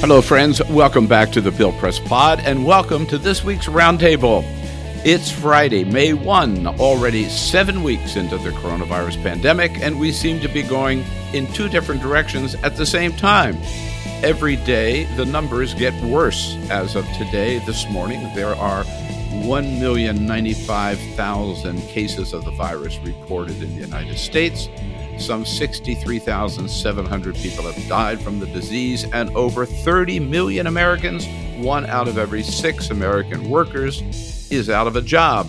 Hello, friends. Welcome back to the Bill Press Pod, and welcome to this week's Roundtable. It's Friday, May 1, already seven weeks into the coronavirus pandemic, and we seem to be going in two different directions at the same time. Every day, the numbers get worse. As of today, this morning, there are 1,095,000 cases of the virus reported in the United States. Some 63,700 people have died from the disease, and over 30 million Americans, one out of every six American workers, is out of a job.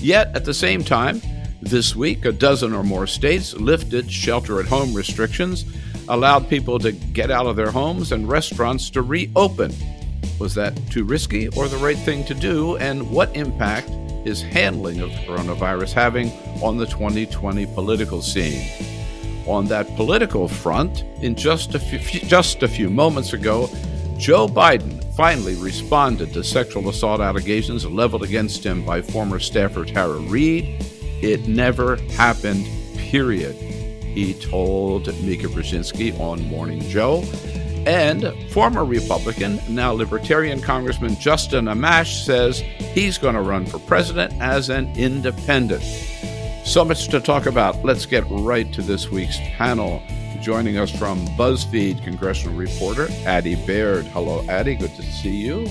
Yet, at the same time, this week, a dozen or more states lifted shelter at home restrictions, allowed people to get out of their homes, and restaurants to reopen. Was that too risky or the right thing to do? And what impact is handling of the coronavirus having on the 2020 political scene? On that political front, in just a few, just a few moments ago, Joe Biden finally responded to sexual assault allegations leveled against him by former staffer Tara Reade. It never happened, period, he told Mika Brzezinski on Morning Joe. And former Republican, now Libertarian Congressman Justin Amash says he's going to run for president as an independent. So much to talk about. Let's get right to this week's panel. Joining us from BuzzFeed congressional reporter Addy Baird. Hello, Addy. Good to see you.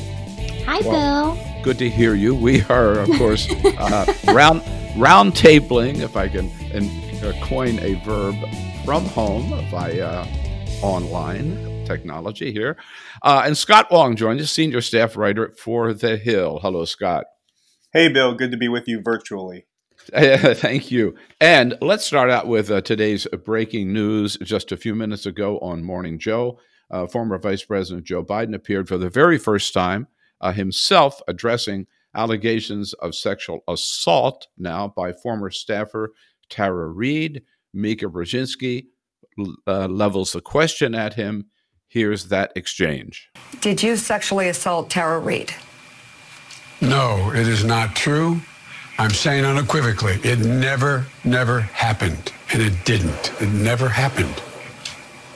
Hi, well, Bill. Good to hear you. We are, of course, uh, round round tabling, if I can and, uh, coin a verb, from home via online technology here. Uh, and Scott Wong joins us, senior staff writer for The Hill. Hello, Scott. Hey, Bill. Good to be with you virtually. Thank you. And let's start out with uh, today's breaking news. Just a few minutes ago on Morning Joe, uh, former Vice President Joe Biden appeared for the very first time uh, himself addressing allegations of sexual assault now by former staffer Tara Reade. Mika Brzezinski uh, levels the question at him Here's that exchange. Did you sexually assault Tara Reade? No, it is not true. I'm saying unequivocally, it never, never happened. And it didn't. It never happened.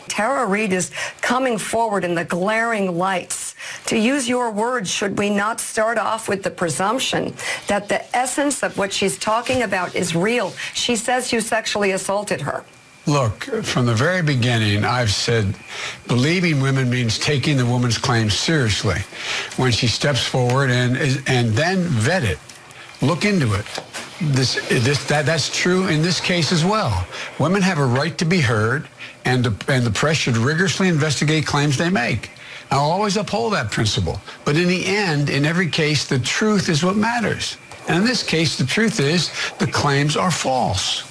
Tara Reade is coming forward in the glaring lights. To use your words, should we not start off with the presumption that the essence of what she's talking about is real? She says you sexually assaulted her. Look, from the very beginning, I've said believing women means taking the woman's claim seriously when she steps forward and and then vet it, look into it. This, this, that, that's true in this case as well. Women have a right to be heard, and the, and the press should rigorously investigate claims they make. I'll always uphold that principle. But in the end, in every case, the truth is what matters. And in this case, the truth is the claims are false.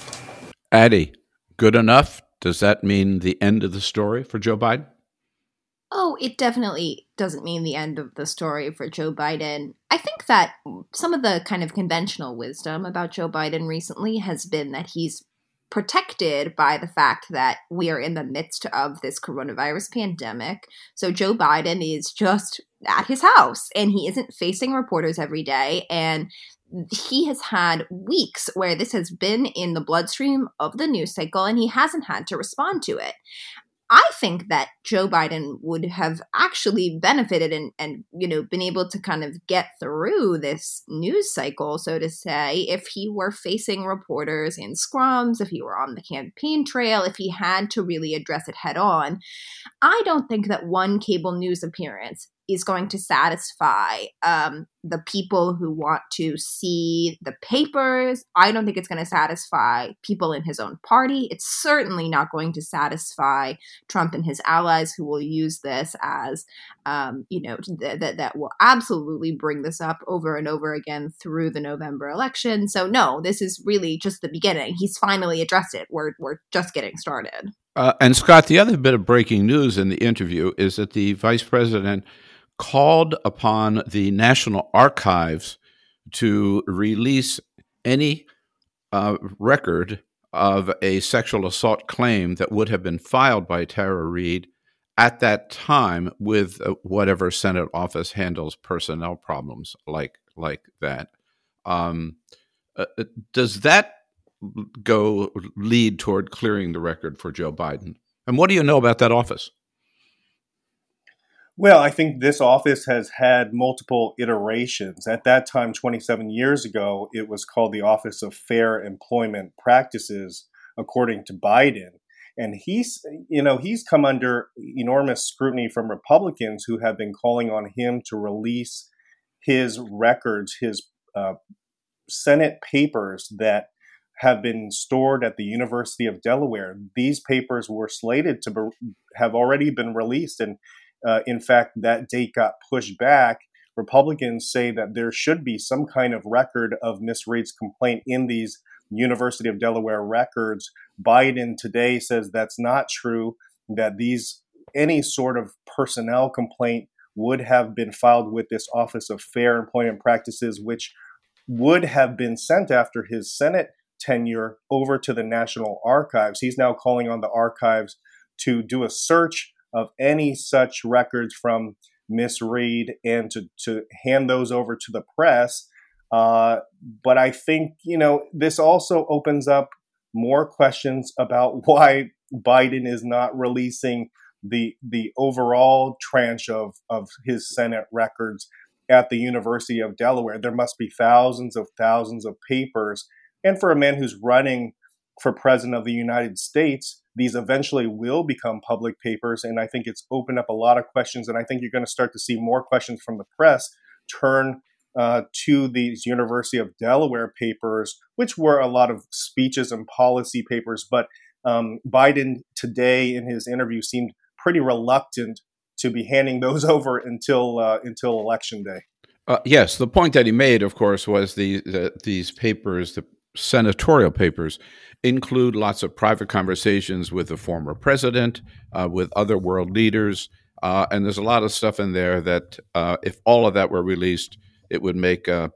Addy, good enough? Does that mean the end of the story for Joe Biden? Oh, it definitely doesn't mean the end of the story for Joe Biden. I think that some of the kind of conventional wisdom about Joe Biden recently has been that he's protected by the fact that we are in the midst of this coronavirus pandemic. So Joe Biden is just at his house and he isn't facing reporters every day. And he has had weeks where this has been in the bloodstream of the news cycle and he hasn't had to respond to it. I think that Joe Biden would have actually benefited and, and you know been able to kind of get through this news cycle, so to say, if he were facing reporters in scrums, if he were on the campaign trail, if he had to really address it head on. I don't think that one cable news appearance is going to satisfy um, the people who want to see the papers. I don't think it's going to satisfy people in his own party. It's certainly not going to satisfy Trump and his allies who will use this as, um, you know, th- that that will absolutely bring this up over and over again through the November election. So no, this is really just the beginning. He's finally addressed it. We're we're just getting started. Uh, and Scott, the other bit of breaking news in the interview is that the vice president called upon the National Archives to release any uh, record of a sexual assault claim that would have been filed by Tara Reade at that time with uh, whatever Senate office handles personnel problems like like that. Um, uh, uh does that go lead toward clearing the record for Joe Biden? And what do you know about that office? Well, I think this office has had multiple iterations. At that time, 27 years ago, it was called the Office of Fair Employment Practices, according to Biden. And he's, you know, he's come under enormous scrutiny from Republicans who have been calling on him to release his records, his uh, Senate papers that have been stored at the University of Delaware. These papers were slated to be, have already been released, and uh, in fact, that date got pushed back. Republicans say that there should be some kind of record of Miss Reade's complaint in these University of Delaware records. Biden today says that's not true. That these any sort of personnel complaint would have been filed with this Office of Fair Employment Practices, which would have been sent after his Senate tenure over to the National Archives. He's now calling on the archives to do a search of any such records from Miss Reade and to, to hand those over to the press. Uh, but I think, you know, this also opens up more questions about why Biden is not releasing the the overall tranche of, of his Senate records at the University of Delaware. There must be thousands of thousands of papers and for a man who's running for president of the United States, these eventually will become public papers. And I think it's opened up a lot of questions. And I think you're going to start to see more questions from the press turn uh, to these University of Delaware papers, which were a lot of speeches and policy papers. But um, Biden today in his interview seemed pretty reluctant to be handing those over until uh, until election day. Uh, yes, the point that he made, of course, was the, the these papers, the senatorial papers include lots of private conversations with the former president, uh, with other world leaders, uh, and there's a lot of stuff in there that, uh, if all of that were released, it would make uh,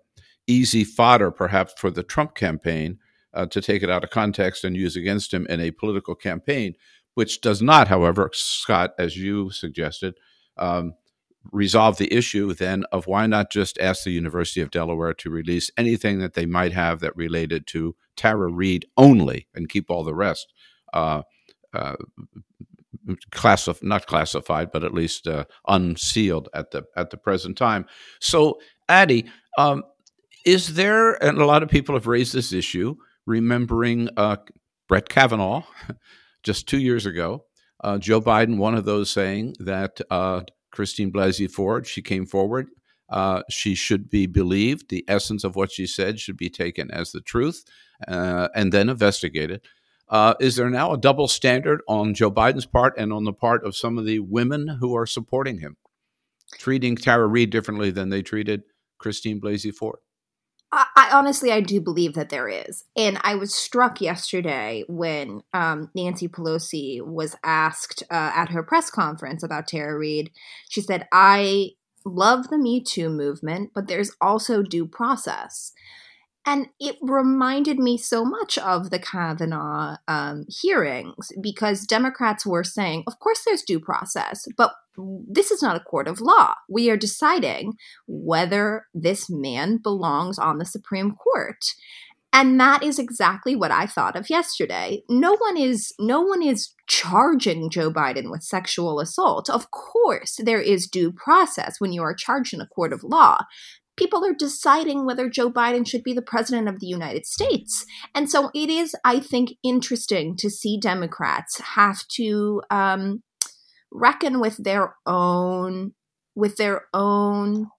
easy fodder, perhaps, for the Trump campaign uh, to take it out of context and use against him in a political campaign, which does not, however, Scott, as you suggested, um, resolve the issue then of why not just ask the University of Delaware to release anything that they might have that related to Tara Reade only and keep all the rest uh, uh, classif- not classified, but at least uh, unsealed at the at the present time. So, Addy, um, is there? And a lot of people have raised this issue, remembering uh, Brett Kavanaugh just two years ago. Uh, Joe Biden, one of those saying that uh, Christine Blasey Ford. She came forward. Uh, she should be believed. The essence of what she said should be taken as the truth uh, and then investigated. Uh, is there now a double standard on Joe Biden's part and on the part of some of the women who are supporting him, treating Tara Reade differently than they treated Christine Blasey Ford? I, I, honestly, I do believe that there is, and I was struck yesterday when um, Nancy Pelosi was asked uh, at her press conference about Tara Reade. She said, "I love the Me Too movement, but there's also due process." And it reminded me so much of the Kavanaugh um, hearings because Democrats were saying, of course, there's due process, but this is not a court of law. We are deciding whether this man belongs on the Supreme Court. And that is exactly what I thought of yesterday. No one is no one is charging Joe Biden with sexual assault. Of course, there is due process when you are charged in a court of law people are deciding whether Joe Biden should be the president of the United States. And so it is, I think, interesting to see Democrats have to um, reckon with their own with their own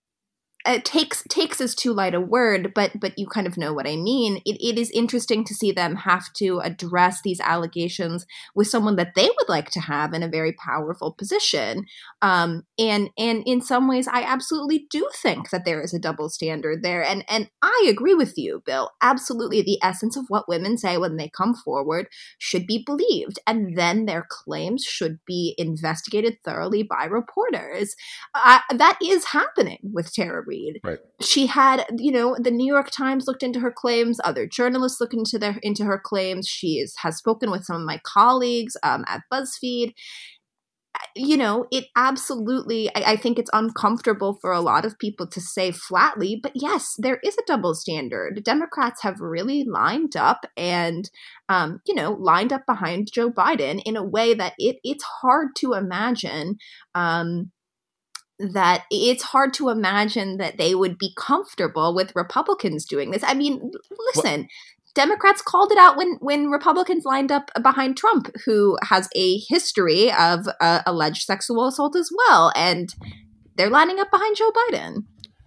it takes takes is too light a word, but but you kind of know what I mean. It, it is interesting to see them have to address these allegations with someone that they would like to have in a very powerful position. Um, and and in some ways, I absolutely do think that there is a double standard there. And and I agree with you, Bill. Absolutely, the essence of what women say when they come forward should be believed, and then their claims should be investigated thoroughly by reporters. Uh, that is happening with Tara Reade. Right. She had, you know, the New York Times looked into her claims. Other journalists looked into their into her claims. She is, has spoken with some of my colleagues um, at BuzzFeed. You know, it absolutely. I, I think it's uncomfortable for a lot of people to say flatly, but yes, there is a double standard. Democrats have really lined up and, um, you know, lined up behind Joe Biden in a way that it it's hard to imagine. Um, that it's hard to imagine that they would be comfortable with Republicans doing this. I mean, listen, Democrats called it out when when Republicans lined up behind Trump, who has a history of uh, alleged sexual assault as well, and they're lining up behind Joe Biden.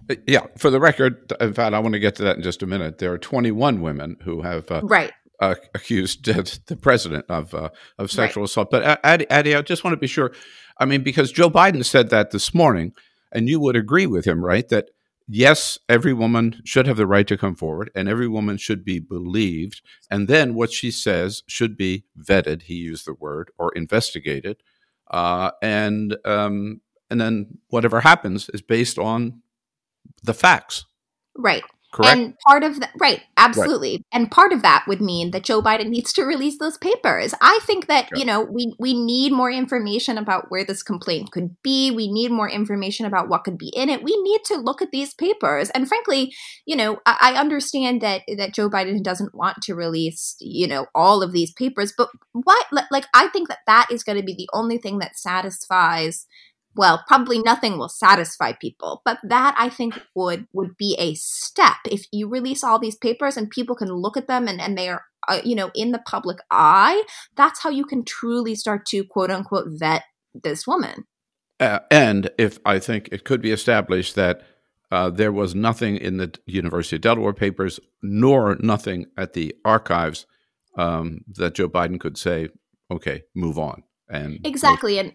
Uh, yeah, for the record, in fact, I want to get to that in just a minute. There are 21 women who have uh, right. Uh, accused the president of uh, of sexual right. assault. But uh, Addy, Addy, I just want to be sure. I mean, because Joe Biden said that this morning, and you would agree with him, right? That yes, every woman should have the right to come forward, and every woman should be believed, and then what she says should be vetted. He used the word or investigated, uh, and um, and then whatever happens is based on the facts. Right. Correct. And part of that, right, absolutely. Right. And part of that would mean that Joe Biden needs to release those papers. I think that, you know, we, we need more information about where this complaint could be. We need more information about what could be in it. We need to look at these papers. And frankly, you know, I, I understand that, that Joe Biden doesn't want to release, you know, all of these papers, but what, like, I think that that is going to be the only thing that satisfies well probably nothing will satisfy people but that i think would would be a step if you release all these papers and people can look at them and, and they are uh, you know in the public eye that's how you can truly start to quote unquote vet this woman uh, and if i think it could be established that uh, there was nothing in the University of Delaware papers, nor nothing at the archives um, that Joe Biden could say, "Okay, move on." And exactly, and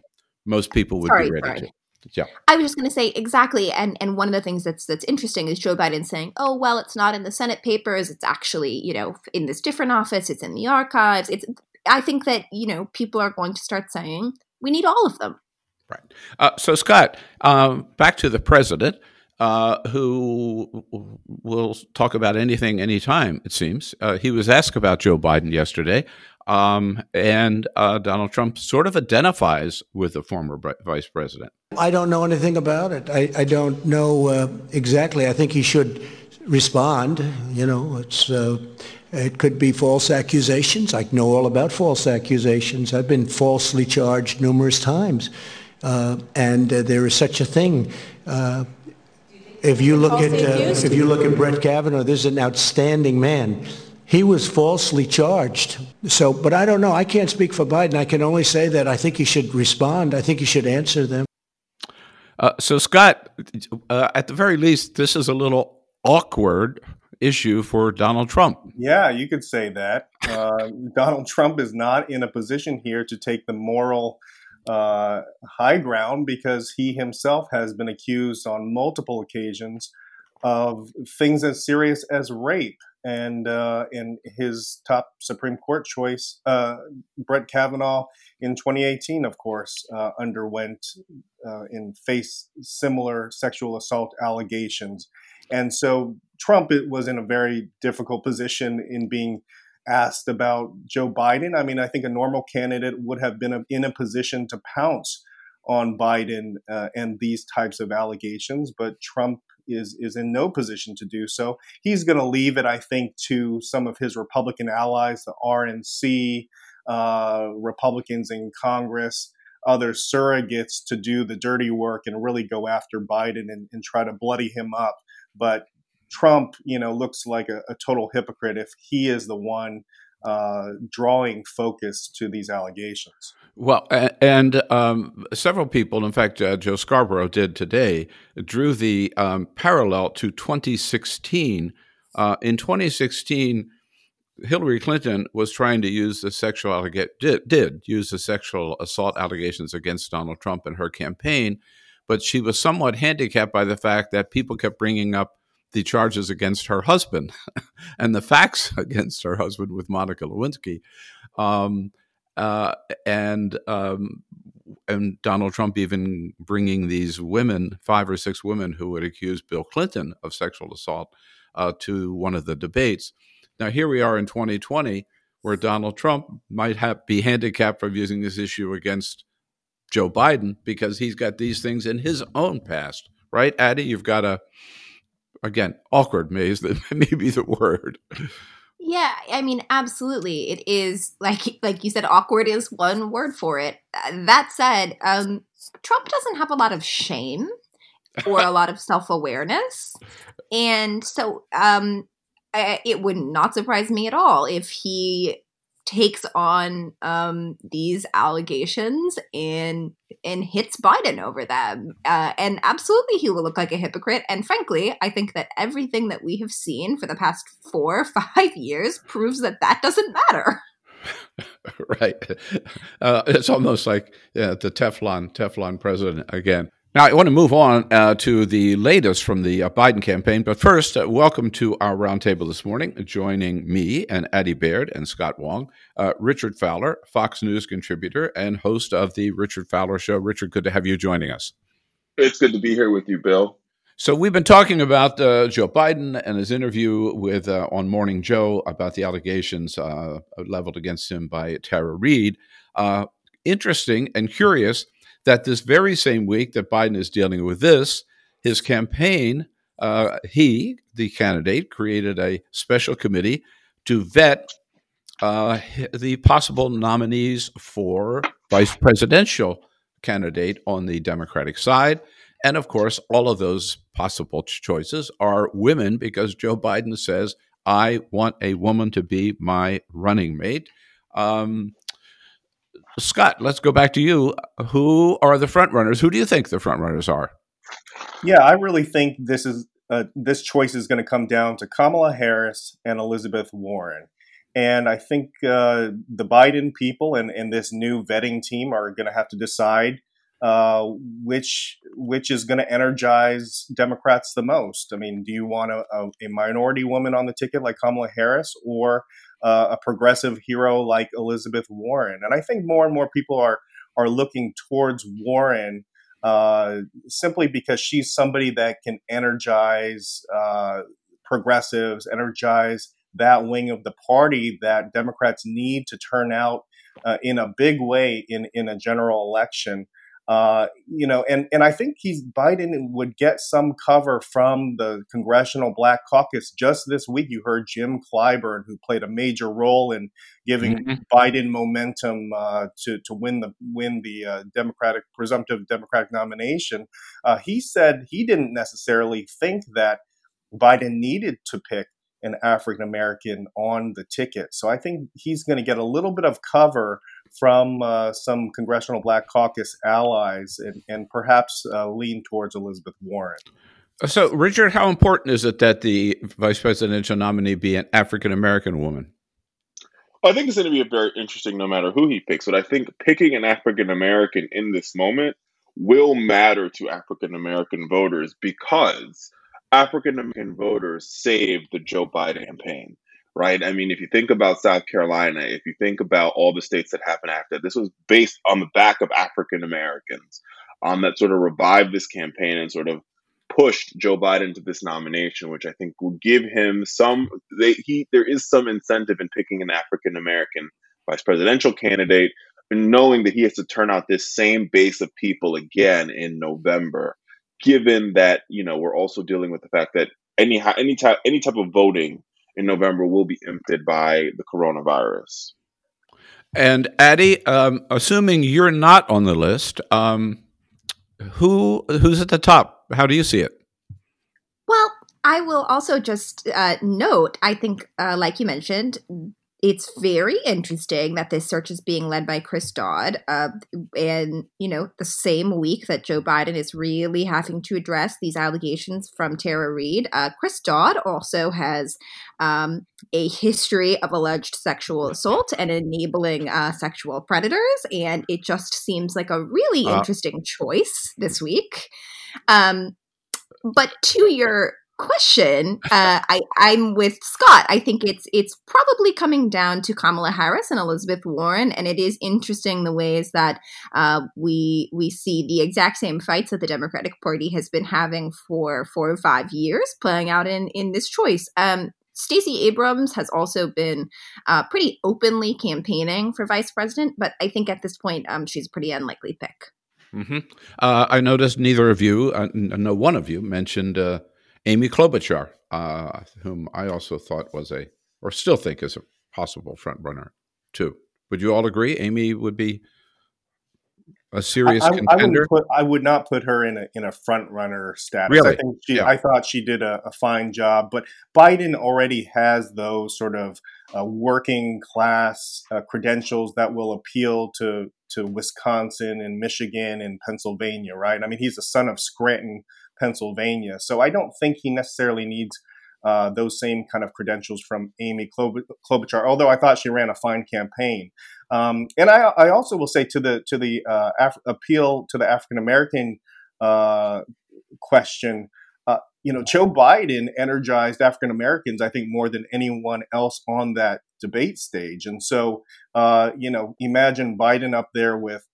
most people would sorry, be ready sorry. to. Yeah. I was just going to say exactly, and and one of the things that's that's interesting is Joe Biden saying, "Oh well, it's not in the Senate papers. It's actually you know in this different office. It's in the archives." It's. I think that you know people are going to start saying we need all of them. Right. Uh, so Scott, um, back to the president. Uh, who will talk about anything anytime, it seems. Uh, he was asked about Joe Biden yesterday. Um, and uh, Donald Trump sort of identifies with the former vice president. I don't know anything about it. I, I don't know uh, exactly. I think he should respond. You know, it's uh, it could be false accusations. I know all about false accusations. I've been falsely charged numerous times, uh, and uh, there is such a thing. Uh, if you look at if you look at Brett Kavanaugh, this is an outstanding man he was falsely charged. So, but I don't know. I can't speak for Biden. I can only say that I think he should respond. I think he should answer them. Uh, so, Scott, uh, at the very least, this is a little awkward issue for Donald Trump. Yeah, you could say that. Uh, Donald Trump is not in a position here to take the moral uh, high ground because he himself has been accused on multiple occasions of things as serious as rape and uh, in his top Supreme Court choice, uh, Brett Kavanaugh in 2018, of course, uh, underwent uh, and faced similar sexual assault allegations. And so Trump was in a very difficult position in being asked about Joe Biden. I mean, I think a normal candidate would have been in a position to pounce on Biden uh, and these types of allegations, but Trump is is in no position to do so. He's going to leave it, I think, to some of his Republican allies, the RNC, uh, Republicans in Congress, other surrogates, to do the dirty work and really go after Biden and, and try to bloody him up. But Trump, you know, looks like a, a total hypocrite if he is the one uh, drawing focus to these allegations. Well, and um, several people, in fact, uh, Joe Scarborough did today, drew the um, parallel to 2016. Uh, in 2016, Hillary Clinton was trying to use the sexual allegation did, did use the sexual assault allegations against Donald Trump in her campaign, but she was somewhat handicapped by the fact that people kept bringing up the charges against her husband and the facts against her husband with Monica Lewinsky, um, uh, and um, and Donald Trump even bringing these women, five or six women who had accused Bill Clinton of sexual assault, uh, to one of the debates. Now, here we are in 2020, where Donald Trump might have, be handicapped from using this issue against Joe Biden because he's got these things in his own past, right? Addy, you've got a, again, awkward may the, maybe the word. Yeah, I mean, absolutely. It is like like you said, awkward is one word for it. That said, um, Trump doesn't have a lot of shame or a lot of self awareness, and so um, it would not surprise me at all if he takes on um, these allegations and and hits Biden over them. Uh, and absolutely, he will look like a hypocrite. And frankly, I think that everything that we have seen for the past four or five years proves that that doesn't matter. right. Uh, it's almost like yeah, the Teflon Teflon president again. Now, I want to move on uh, to the latest from the uh, Biden campaign, but first, uh, welcome to our roundtable this morning. Joining me and Addy Baird and Scott Wong, uh, Richard Fowler, Fox News contributor and host of the Richard Fowler Show. Richard, good to have you joining us. It's good to be here with you, Bill. So we've been talking about uh, Joe Biden and his interview with uh, on Morning Joe about the allegations leveled against him by Tara Reade. interesting and curious that this very same week that Biden is dealing with this, his campaign, uh, he, the candidate, created a special committee to vet uh, the possible nominees for vice presidential candidate on the Democratic side. And of course, all of those possible choices are women because Joe Biden says, I want a woman to be my running mate. Um, Scott, let's go back to you. Who are the front runners? Who do you think the front runners are? Yeah, I really think this is uh, this choice is going to come down to Kamala Harris and Elizabeth Warren. And I think uh, the Biden people and, and this new vetting team are going to have to decide uh, which which is going to energize Democrats the most. I mean, do you want a, a, a minority woman on the ticket like Kamala Harris, or uh, a progressive hero like Elizabeth Warren. And I think more and more people are are looking towards Warren uh, simply because she's somebody that can energize uh, progressives, energize that wing of the party that Democrats need to turn out uh, in a big way in in a general election. Uh, you know, and, and I think he's Biden would get some cover from the Congressional Black Caucus. Just this week, you heard Jim Clyburn, who played a major role in giving mm-hmm. Biden momentum uh, to to win the win the uh, Democratic presumptive Democratic nomination. Uh, he said he didn't necessarily think that Biden needed to pick an African American on the ticket. So I think he's going to get a little bit of cover from uh, some Congressional Black Caucus allies and, and perhaps uh, lean towards Elizabeth Warren. So, Richard, how important is it that the vice presidential nominee be an African American woman? I think it's going to be a very interesting no matter who he picks, but I think picking an African American in this moment will matter to African American voters because African American voters saved the Joe Biden campaign right? I mean, if you think about South Carolina, if you think about all the states that happened after, this was based on the back of African Americans um, that sort of revived this campaign and sort of pushed Joe Biden to this nomination, which I think will give him some. They, he there is some incentive in picking an African American vice presidential candidate, knowing that he has to turn out this same base of people again in November. Given that you know we're also dealing with the fact that any any type any type of voting in November will be impacted by the coronavirus. And Addy, um, assuming you're not on the list, um, who who's at the top? How do you see it? Well, I will also just uh, note. I think, uh, like you mentioned, it's very interesting that this search is being led by Chris Dodd, uh, and you know the same week that Joe Biden is really having to address these allegations from Tara Reade, Uh, Chris Dodd also has um, a history of alleged sexual assault and enabling uh, sexual predators, and it just seems like a really uh. interesting choice this week. Um, but to your question, uh, I, I'm with Scott. I think it's it's probably coming down to Kamala Harris and Elizabeth Warren, and it is interesting the ways that uh, we we see the exact same fights that the Democratic Party has been having for four or five years playing out in in this choice. Um, Stacey Abrams has also been uh, pretty openly campaigning for vice president, but I think at this point um, she's a pretty unlikely pick. Mm-hmm. Uh, I noticed neither of you, uh, no one of you, mentioned uh, Amy Klobuchar, uh, whom I also thought was a, or still think is a possible front runner too. Would you all agree Amy would be a serious I, I, contender? I would, put, I would, not put her in a in a front runner status. Really? I think she, yeah. I thought she did a, a, fine job, but Biden already has those sort of uh, working class uh, credentials that will appeal to to Wisconsin and Michigan and Pennsylvania, right? I mean, he's the son of Scranton Pennsylvania. So I don't think he necessarily needs uh, those same kind of credentials from Amy Klobuchar, although I thought she ran a fine campaign. Um, and I, I, also will say to the to the uh, Af- appeal to the African American uh, question, uh, you know, Joe Biden energized African Americans, I think, more than anyone else on that debate stage. And so, uh, you know, imagine Biden up there with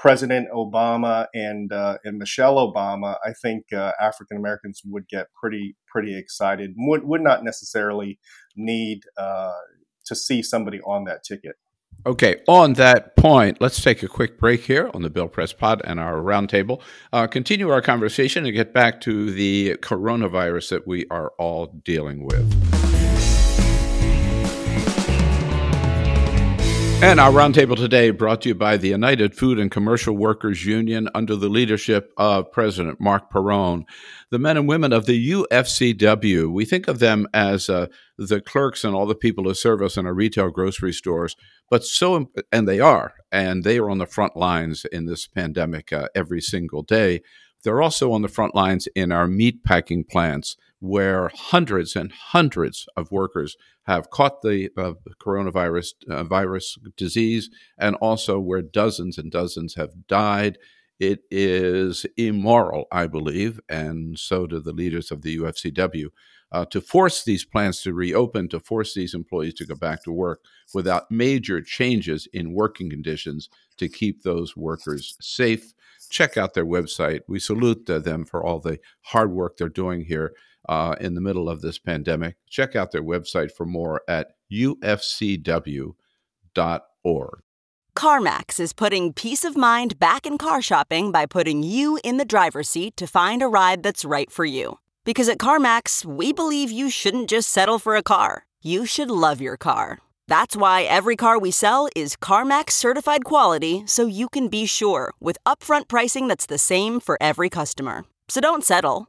President Obama and uh, and Michelle Obama, I think uh, African Americans would get pretty pretty excited. Would would not necessarily need uh, to see somebody on that ticket. Okay, on that point, let's take a quick break here on the Bill Press Pod and our roundtable. Uh, continue our conversation and get back to the coronavirus that we are all dealing with. And our roundtable today brought to you by the United Food and Commercial Workers Union under the leadership of President Marc Perrone. The men and women of the UFCW, we think of them as uh, the clerks and all the people who serve us in our retail grocery stores, but so, and they are, and they are on the front lines in this pandemic uh, every single day. They're also on the front lines in our meat packing plants where hundreds and hundreds of workers have caught the uh, coronavirus uh, virus disease, and also where dozens and dozens have died. It is immoral, I believe, and so do the leaders of the UFCW, uh, to force these plants to reopen, to force these employees to go back to work without major changes in working conditions to keep those workers safe. Check out their website. We salute them for all the hard work they're doing here uh, in the middle of this pandemic. Check out their website for more at ufcw.org. CarMax is putting peace of mind back in car shopping by putting you in the driver's seat to find a ride that's right for you. Because at CarMax, we believe you shouldn't just settle for a car, you should love your car. That's why every car we sell is CarMax certified quality so you can be sure with upfront pricing that's the same for every customer. So don't settle.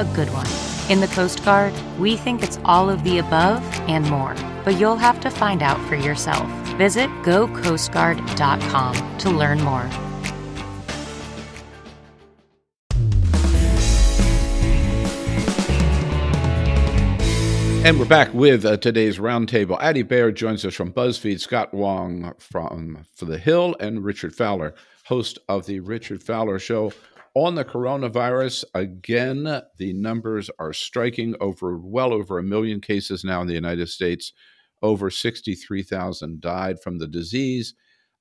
a good one? In the Coast Guard, we think it's all of the above and more, but you'll have to find out for yourself. Visit gocoastguard.com to learn more. And we're back with uh, today's roundtable. Addy Baird joins us from BuzzFeed, Scott Wong from For the Hill, and Richard Fowler, host of the Richard Fowler Show. On the coronavirus, again, the numbers are striking over well over a million cases now in the United States. Over 63,000 died from the disease.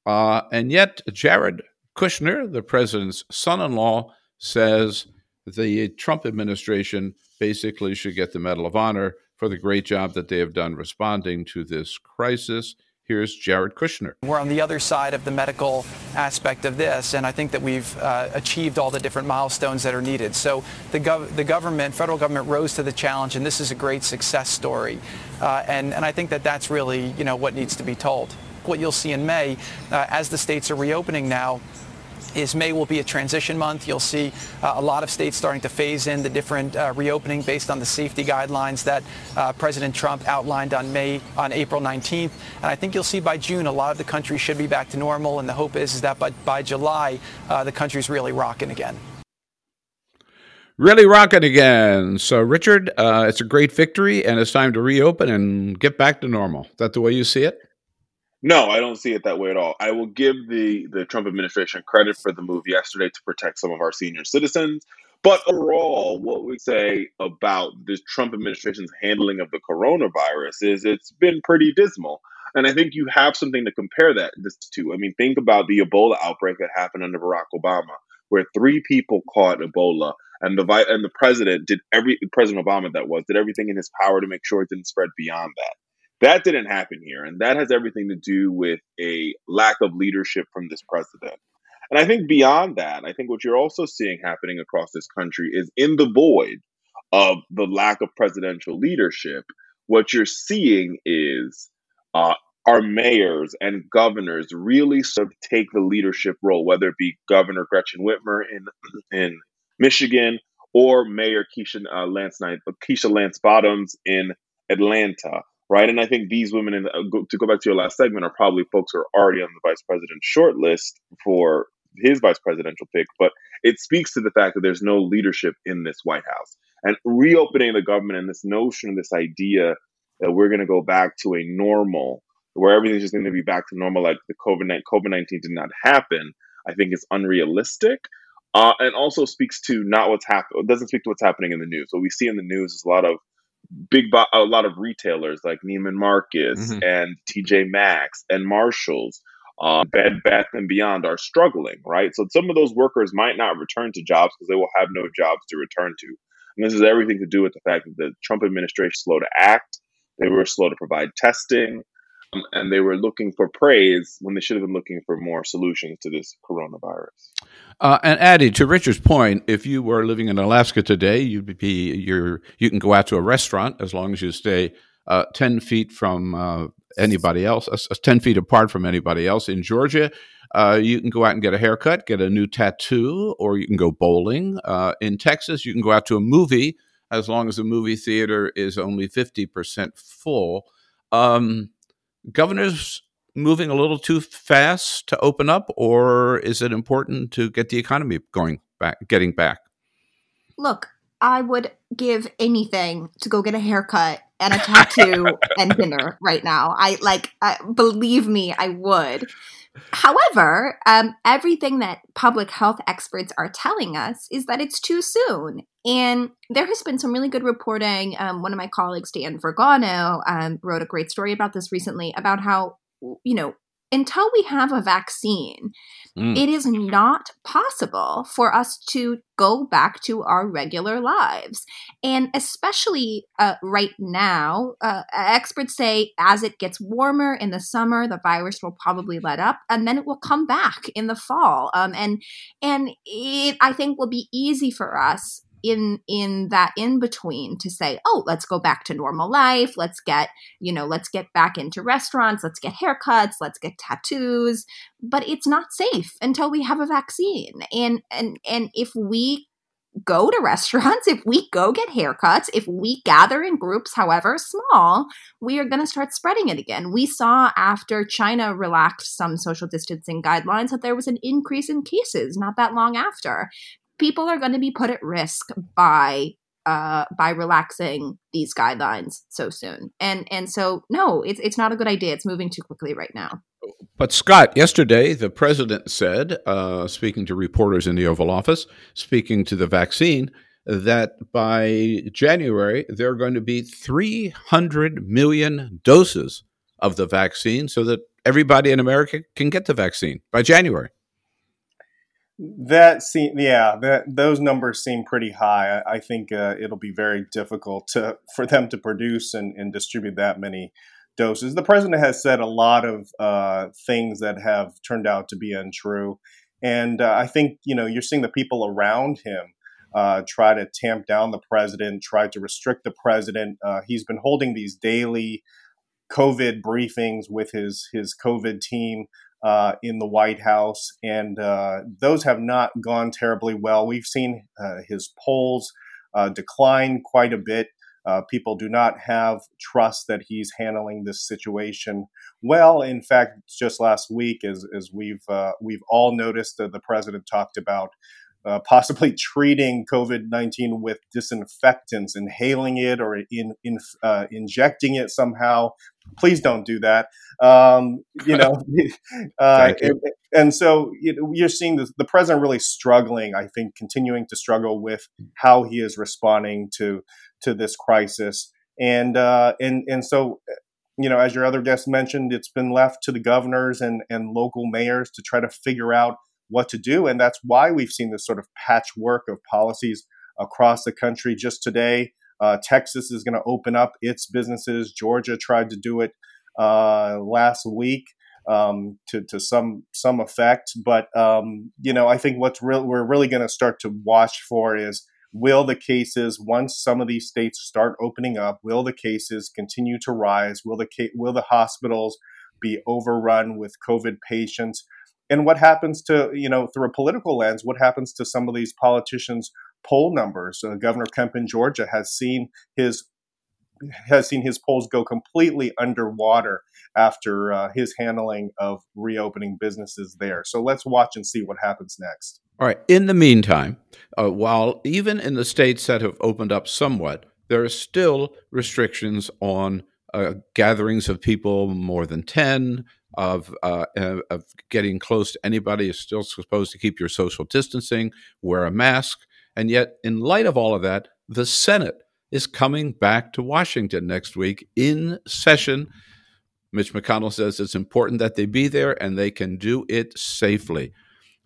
Uh, and yet, Jared Kushner, the president's son in law, says the Trump administration basically should get the Medal of Honor for the great job that they have done responding to this crisis. Here's Jared Kushner. We're on the other side of the medical aspect of this, and I think that we've uh, achieved all the different milestones that are needed. So the, gov- the government, federal government, rose to the challenge, and this is a great success story. Uh, and, and I think that that's really, you know, what needs to be told. What you'll see in May, uh, as the states are reopening now, is May will be a transition month. You'll see uh, a lot of states starting to phase in the different uh, reopening based on the safety guidelines that uh, President Trump outlined on May on April 19th. And I think you'll see by June a lot of the country should be back to normal. And the hope is, is that by, by July uh, the country's really rocking again. Really rocking again. So, Richard, uh, it's a great victory, and it's time to reopen and get back to normal. Is that the way you see it? No, I don't see it that way at all. I will give the the Trump administration credit for the move yesterday to protect some of our senior citizens. But overall, what we say about the Trump administration's handling of the coronavirus is it's been pretty dismal. And I think you have something to compare that this to. I mean, think about the Ebola outbreak that happened under Barack Obama, where three people caught Ebola, and the and the president did every President Obama that was did everything in his power to make sure it didn't spread beyond that. That didn't happen here. And that has everything to do with a lack of leadership from this president. And I think beyond that, I think what you're also seeing happening across this country is in the void of the lack of presidential leadership, what you're seeing is uh, our mayors and governors really sort of take the leadership role, whether it be Governor Gretchen Whitmer in in Michigan or Mayor Keisha uh, Lance Keisha Lance Bottoms in Atlanta right? And I think these women, in the, to go back to your last segment, are probably folks who are already on the vice president's short list for his vice presidential pick. But it speaks to the fact that there's no leadership in this White House. And reopening the government and this notion, this idea that we're going to go back to a normal, where everything's just going to be back to normal, like the COVID nineteen did not happen, I think is unrealistic. Uh, and also speaks to not what's happening. Doesn't speak to what's happening in the news. What we see in the news is a lot of big bo- a lot of retailers like Neiman Marcus mm-hmm. and TJ Maxx and Marshalls, uh, Bed Bath and Beyond are struggling, right? So some of those workers might not return to jobs because they will have no jobs to return to. And this is everything to do with the fact that the Trump administration slow to act, they were slow to provide testing, and they were looking for praise when they should have been looking for more solutions to this coronavirus. Uh, and Addy, to Richard's point, if you were living in Alaska today, you'd be you you can go out to a restaurant as long as you stay uh, ten feet from uh, anybody else, uh, ten feet apart from anybody else. In Georgia, uh, you can go out and get a haircut, get a new tattoo, or you can go bowling. Uh, in Texas, you can go out to a movie as long as the movie theater is only fifty percent full. Um, governors moving a little too fast to open up, or is it important to get the economy going back, getting back? Look, I would give anything to go get a haircut and a tattoo and dinner right now. I like, uh, believe me, I would. However, um, everything that public health experts are telling us is that it's too soon. And there has been some really good reporting. Um, one of my colleagues, Dan Vergano, um, wrote a great story about this recently about how you know, until we have a vaccine, mm. it is not possible for us to go back to our regular lives. And especially uh, right now, uh, experts say as it gets warmer in the summer, the virus will probably let up, and then it will come back in the fall. Um, and and it, I think, will be easy for us in in that in between to say oh let's go back to normal life. Let's get you know let's get back into restaurants. Let's get haircuts. Let's get tattoos. But it's not safe until we have a vaccine. And and and if we go to restaurants, if we go get haircuts, if we gather in groups, however small, we are going to start spreading it again. We saw after China relaxed some social distancing guidelines that there was an increase in cases not that long after. People are going to be put at risk by uh, by relaxing these guidelines so soon. And and so no, it's it's not a good idea. It's moving too quickly right now. But Scott, yesterday the president said, uh, speaking to reporters in the Oval Office, speaking to the vaccine, that by January there are going to be 300 million doses of the vaccine, so that everybody in America can get the vaccine by January. That seem yeah that those numbers seem pretty high. I, I think uh, it'll be very difficult to for them to produce and, and distribute that many doses. The president has said a lot of uh, things that have turned out to be untrue, and uh, I think you know you're seeing the people around him uh, try to tamp down the president, try to restrict the president. Uh, he's been holding these daily COVID briefings with his his COVID team uh, in the White House, and uh, those have not gone terribly well. We've seen uh, his polls uh, decline quite a bit. Uh, people do not have trust that he's handling this situation well. In fact, just last week, as, as we've uh, we've all noticed, the president talked about uh, possibly treating COVID 19 with disinfectants, inhaling it or in, in uh, injecting it somehow. Please don't do that. Um, you know, uh, you. And, and, so you know, you're seeing the, the president really struggling, I think, continuing to struggle with how he is responding to to this crisis. And uh, and and so you know, as your other guest mentioned, it's been left to the governors and, and local mayors to try to figure out what to do. And that's why we've seen this sort of patchwork of policies across the country. Just today, uh, Texas is going to open up its businesses. Georgia tried to do it uh, last week um, to, to some some effect. But um, you know, I think what's we're really going to start to watch for is will the cases once some of these states start opening up, will the cases continue to rise? Will the will the hospitals be overrun with COVID patients? and what happens to you know through a political lens what happens to some of these politicians poll numbers. Uh, governor kemp in georgia has seen his has seen his polls go completely underwater after uh, his handling of reopening businesses there. So let's watch and see what happens next. All right. In the meantime uh, while even in the states that have opened up somewhat there are still restrictions on uh, gatherings of people more than 10 of uh, of getting close to anybody is still supposed to keep your social distancing, wear a mask, and yet, in light of all of that, the Senate is coming back to Washington next week in session. Mitch McConnell says it's important that they be there and they can do it safely.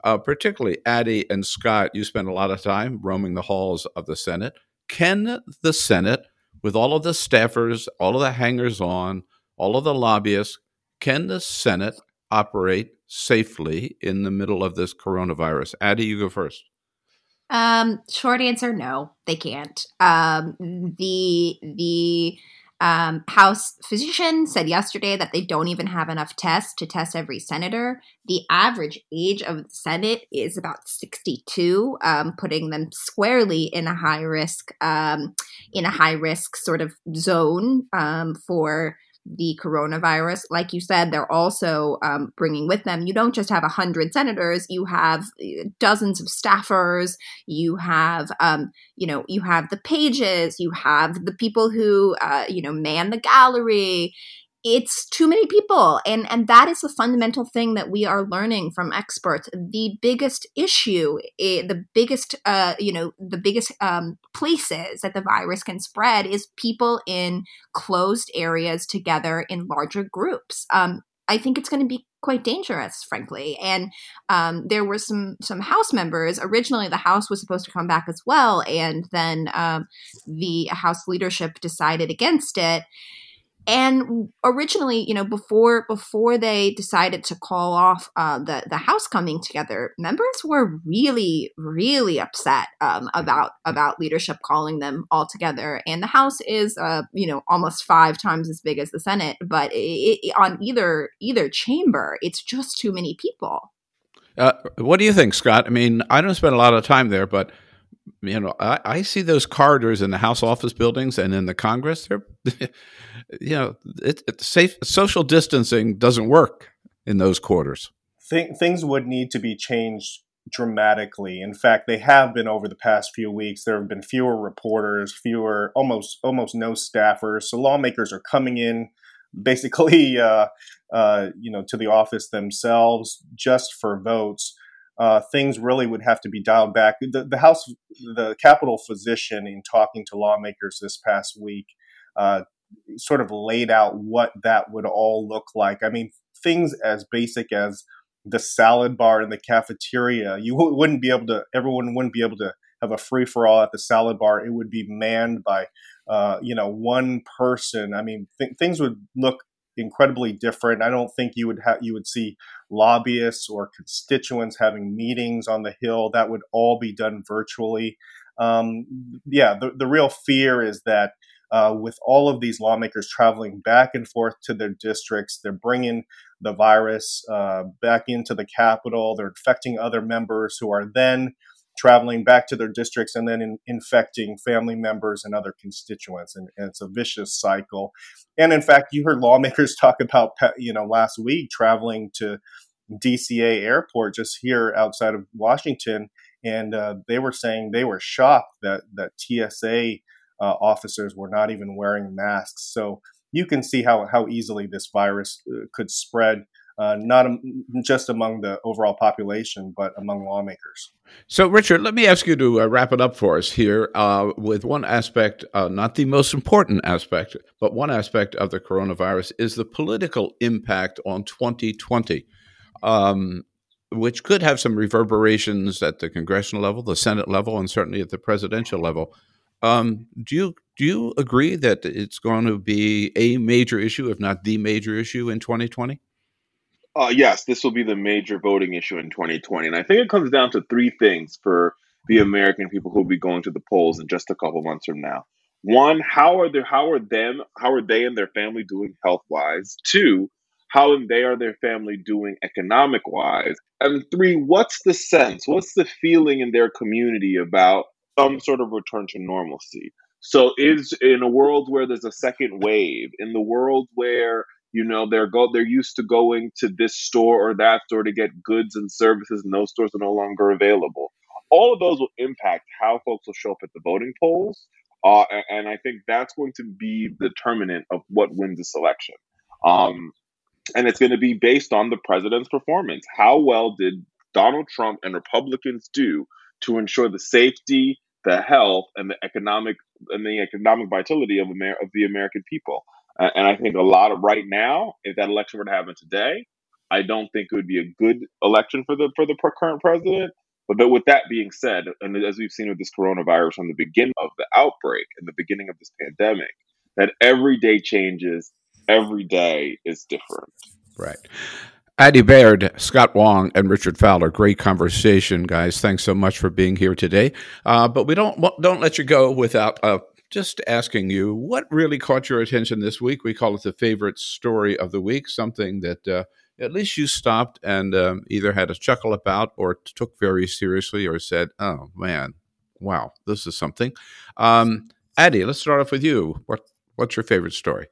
Uh, particularly, Addy and Scott, you spend a lot of time roaming the halls of the Senate. Can the Senate, with all of the staffers, all of the hangers on, all of the lobbyists, can the Senate operate safely in the middle of this coronavirus? Addy, you go first. Um, short answer, no, they can't. Um, the the um, House physician said yesterday that they don't even have enough tests to test every senator. The average age of the Senate is about 62, um, putting them squarely in a high risk um, in a high risk sort of zone um, for the coronavirus. Like you said, they're also um, bringing with them, you don't just have 100 senators, you have uh, dozens of staffers, you have, um, you know, you have the pages, you have the people who, uh, you know, man the gallery it's too many people. And and that is the fundamental thing that we are learning from experts. The biggest issue eh, the biggest uh, you know the biggest um, places that the virus can spread is people in closed areas together in larger groups. Um, i think it's going to be quite dangerous frankly. And um, there were some some house members originally the house was supposed to come back as well and then um, the house leadership decided against it and originally, you know, before before they decided to call off uh, the the House coming together, members were really really upset um, about about leadership calling them all together. And the House is, uh, you know, almost five times as big as the Senate, but it, it, on either either chamber, it's just too many people. Uh, what do you think, Scott? I mean, I don't spend a lot of time there, but you know, I, I see those corridors in the House office buildings and in the Congress. They're, you know, it, safe social distancing doesn't work in those quarters. Th- things would need to be changed dramatically. In fact, they have been over the past few weeks. There have been fewer reporters, fewer, almost almost no staffers. So lawmakers are coming in, basically, uh, uh, you know, to the office themselves just for votes uh, things really would have to be dialed back. The, the, House, the Capitol physician, in talking to lawmakers this past week, uh, sort of laid out what that would all look like. I mean, things as basic as the salad bar in the cafeteria. You wouldn't be able to. Everyone wouldn't be able to have a free for all at the salad bar. It would be manned by, uh, you know, one person. I mean, th- things would look incredibly different. I don't think you would have you would see lobbyists or constituents having meetings on the Hill. That would all be done virtually. Um, yeah, the, the real fear is that uh, with all of these lawmakers traveling back and forth to their districts, they're bringing the virus uh, back into the Capitol. They're infecting other members who are then traveling back to their districts and then in, infecting family members and other constituents. And, and, it's a vicious cycle. And in fact, you heard lawmakers talk about, you know, last week traveling to DCA airport just here outside of Washington. And uh, they were saying they were shocked that, that TSA uh, officers were not even wearing masks. So you can see how, how easily this virus uh, could spread uh, not just among the overall population, but among lawmakers. So, Richard, let me ask you to uh, wrap it up for us here uh, with one aspect, uh, not the most important aspect, but one aspect of the coronavirus is the political impact on 2020, um, which could have some reverberations at the congressional level, the Senate level, and certainly at the presidential level. Um, do you do you agree that it's going to be a major issue, if not the major issue, in 2020? Uh, yes, this will be the major voting issue in 2020. And I think it comes down to three things for the American people who will be going to the polls in just a couple months from now. One, how are they, how are them how are they and their family doing health wise? Two, how are they or their family doing economic wise? And three, what's the sense? What's the feeling in their community about some sort of return to normalcy? So is in a world where there's a second wave, in the world where you know they're go they're used to going to this store or that store to get goods and services and those stores are no longer available. All of those will impact how folks will show up at the voting polls uh, and, i think that's going to be the determinant of what wins this election um, and it's going to be based on the president's performance. How well did donald trump and republicans do to ensure the safety the health and the economic and the economic vitality of, Amer- of the american people uh, and I think a lot of right now, if that election were to happen today, I don't think it would be a good election for the for the current president. But, but with that being said, and as we've seen with this coronavirus from the beginning of the outbreak and the beginning of this pandemic, that every day changes, every day is different. Right. Addy Baird, Scott Wong, and Richard Fowler. Great conversation, guys. Thanks so much for being here today. Uh, but we don't don't let you go without a just asking you what really caught your attention this week. We call it the favorite story of the week, something that uh, at least you stopped and um, either had a chuckle about or took very seriously or said, oh man, wow, this is something. Um, Addy, let's start off with you. What, what's your favorite story?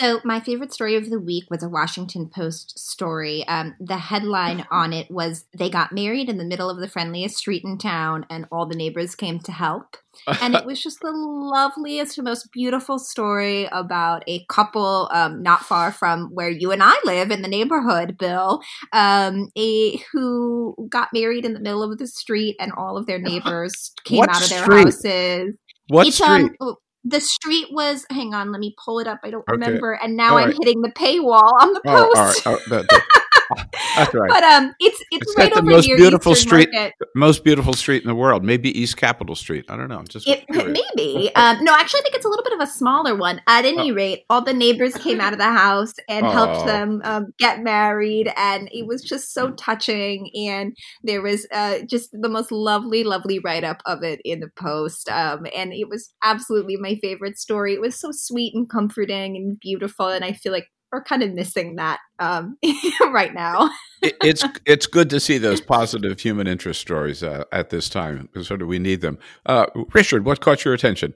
So, my favorite story of the week was a Washington Post story. Um, the headline on it was They got married in the middle of the friendliest street in town, and all the neighbors came to help. and it was just the loveliest, most beautiful story about a couple um, not far from where you and I live in the neighborhood, Bill, um, a, who got married in the middle of the street, and all of their neighbors came what out of their street? houses. What It's, um, street? The street was hang on let me pull it up i don't Okay. remember and now All i'm right. hitting the paywall on the Oh, post. Oh, that- that- that's right. but um it's It's, It's right got the most beautiful Eastern street, Market. most beautiful street in the world. Maybe East Capitol Street. I don't know. I'm just It, maybe. Um, no, actually, I think it's a little bit of a smaller one. At any Oh. rate, all the neighbors came out of the house and Oh. helped them um, get married, and it was just so touching. And there was uh, just the most lovely, lovely write up of it in the post, um, and it was absolutely my favorite story. It was so sweet and comforting and beautiful, and I feel like we're kind of missing that um, right now. It- it's it's good to see those positive human interest stories uh, at this time. Sort of, we need them. Uh, Richard, what caught your attention?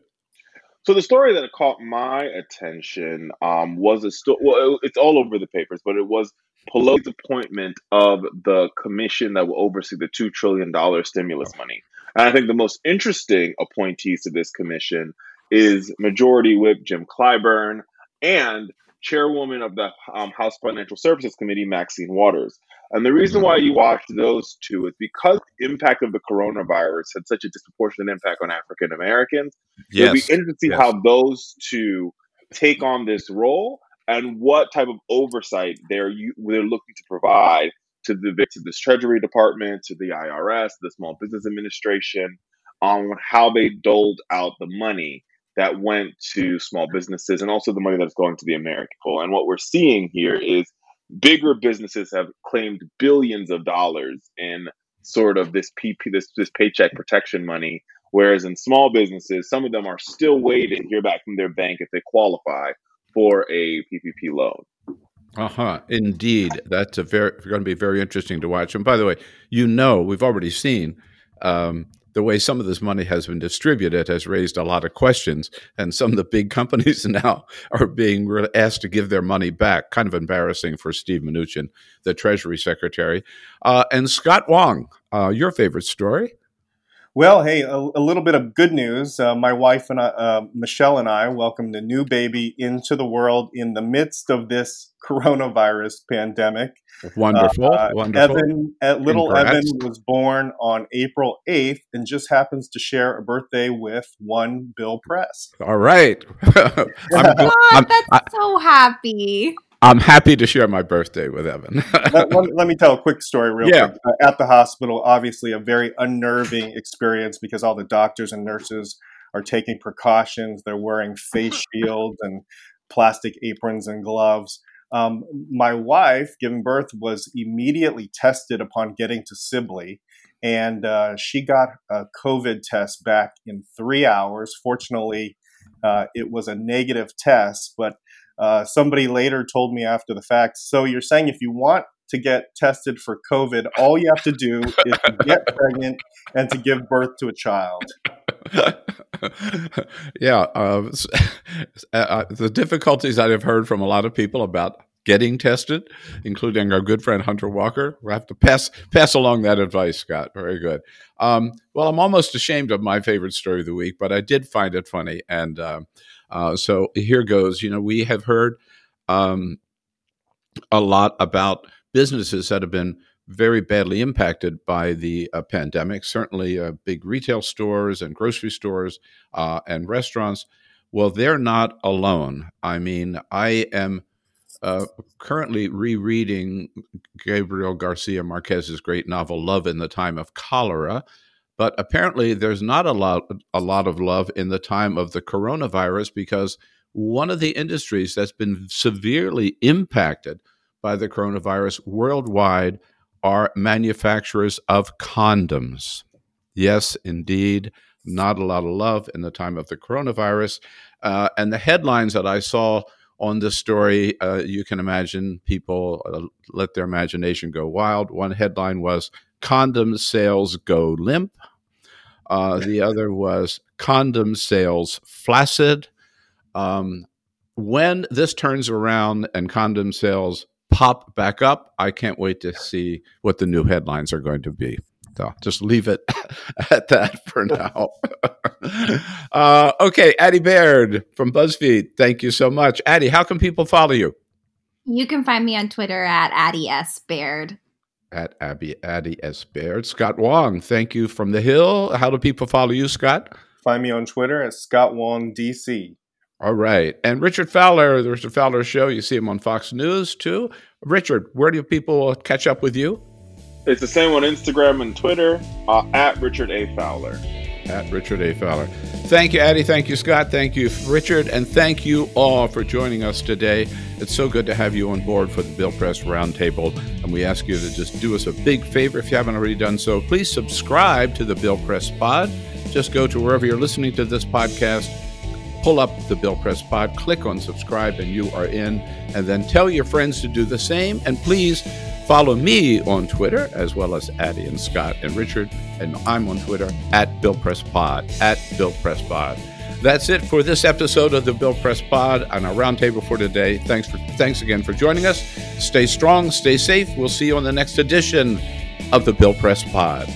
So the story that caught my attention um, was a story. Well, it's all over the papers, but it was Pelosi's appointment of the commission that will oversee the two trillion dollar stimulus money. And I think the most interesting appointees to this commission is Majority Whip Jim Clyburn and Chairwoman of the um, House Financial Services Committee Maxine Waters. And the reason why you watch those two is because the impact of the coronavirus had such a disproportionate impact on African Americans. It'll be interesting to see Yes. how those two take on this role and what type of oversight they're they're looking to provide to the to this Treasury Department, to the IRS, the Small Business Administration, on how they doled out the money that went to small businesses and also the money that's going to the American people. And what we're seeing here is bigger businesses have claimed billions of dollars in sort of this PP this this paycheck protection money, whereas in small businesses, some of them are still waiting to hear back from their bank if they qualify for a PPP loan. Uh huh. Indeed, that's a very going to be very interesting to watch. And by the way, you know, we've already seen um, the way some of this money has been distributed has raised a lot of questions, and some of the big companies now are being asked to give their money back. Kind of embarrassing for Steve Mnuchin, the Treasury Secretary, uh, and Scott Wong. Uh, your favorite story? Well, hey, a, a little bit of good news. Uh, my wife and I, uh, Michelle and I welcomed a new baby into the world in the midst of this coronavirus pandemic. Wonderful, Uh, wonderful. Evan, uh, little Congrats. Evan was born on April 8th and just happens to share a birthday with one Bill Press. All right. I'm, God, I'm, that's I- so happy. I'm happy to share my birthday with Evan. let, let- let me tell a quick story real Yeah. quick. Uh, at the hospital, obviously a very unnerving experience because all the doctors and nurses are taking precautions. They're wearing face shields and plastic aprons and gloves. Um, my wife, giving birth, was immediately tested upon getting to Sibley, and uh, she got a COVID test back in three hours. Fortunately, uh, it was a negative test, but uh, somebody later told me after the fact. So you're saying if you want to get tested for COVID, all you have to do is to get pregnant and to give birth to a child. yeah, uh, uh, the difficulties I have heard from a lot of people about getting tested, including our good friend Hunter Walker. We'll have to pass pass along that advice, Scott. Very good. Um, well, I'm almost ashamed of my favorite story of the week, but I did find it funny, and uh, uh, so here goes. You know, we have heard um, a lot about businesses that have been very badly impacted by the uh, pandemic. Certainly, uh, big retail stores and grocery stores uh, and restaurants. Well, they're not alone. I mean, I am uh, currently rereading Gabriel Garcia Marquez's great novel "Love in the Time of Cholera." But apparently, there's not a lot, a lot of love in the time of the coronavirus because one of the industries that's been severely impacted by the coronavirus worldwide are manufacturers of condoms. Yes, indeed, not a lot of love in the time of the coronavirus. Uh, and the headlines that I saw on this story, uh, you can imagine people uh, let their imagination go wild. One headline was Condom Sales Go Limp. Uh, the other was Condom Sales Flaccid. Um, when this turns around and condom sales pop back up, I can't wait to see what the new headlines are going to be. So just leave it at that for now. uh, okay, Addy Baird from BuzzFeed. Thank you so much. Addy, how can people follow you? You can find me on Twitter at Addy S. Baird. At Abby Addy S. Baird. Scott Wong, thank you from the Hill. How do people follow you, Scott? Find me on Twitter at Scott Wong DC. All right. And Richard Fowler, the Richard Fowler Show, you see him on Fox News too. Richard, where do people catch up with you? It's the same on Instagram and Twitter uh, at Richard A. Fowler. At Richard A. Fowler. Thank you, Addy. Thank you, Scott. Thank you, Richard. And thank you all for joining us today. It's so good to have you on board for the Bill Press Roundtable. And we ask you to just do us a big favor if you haven't already done so. Please subscribe to the Bill Press Pod. Just go to wherever you're listening to this podcast pull up the Bill Press Pod, click on subscribe, and you are in. And then tell your friends to do the same. And please follow me on Twitter, as well as Addy and Scott and Richard. And I'm on Twitter at Bill Press Pod, at Bill Press Pod. That's it for this episode of the Bill Press Pod on our roundtable for today. Thanks for thanks again for joining us. Stay strong, stay safe. We'll see you on the next edition of the Bill Press Pod.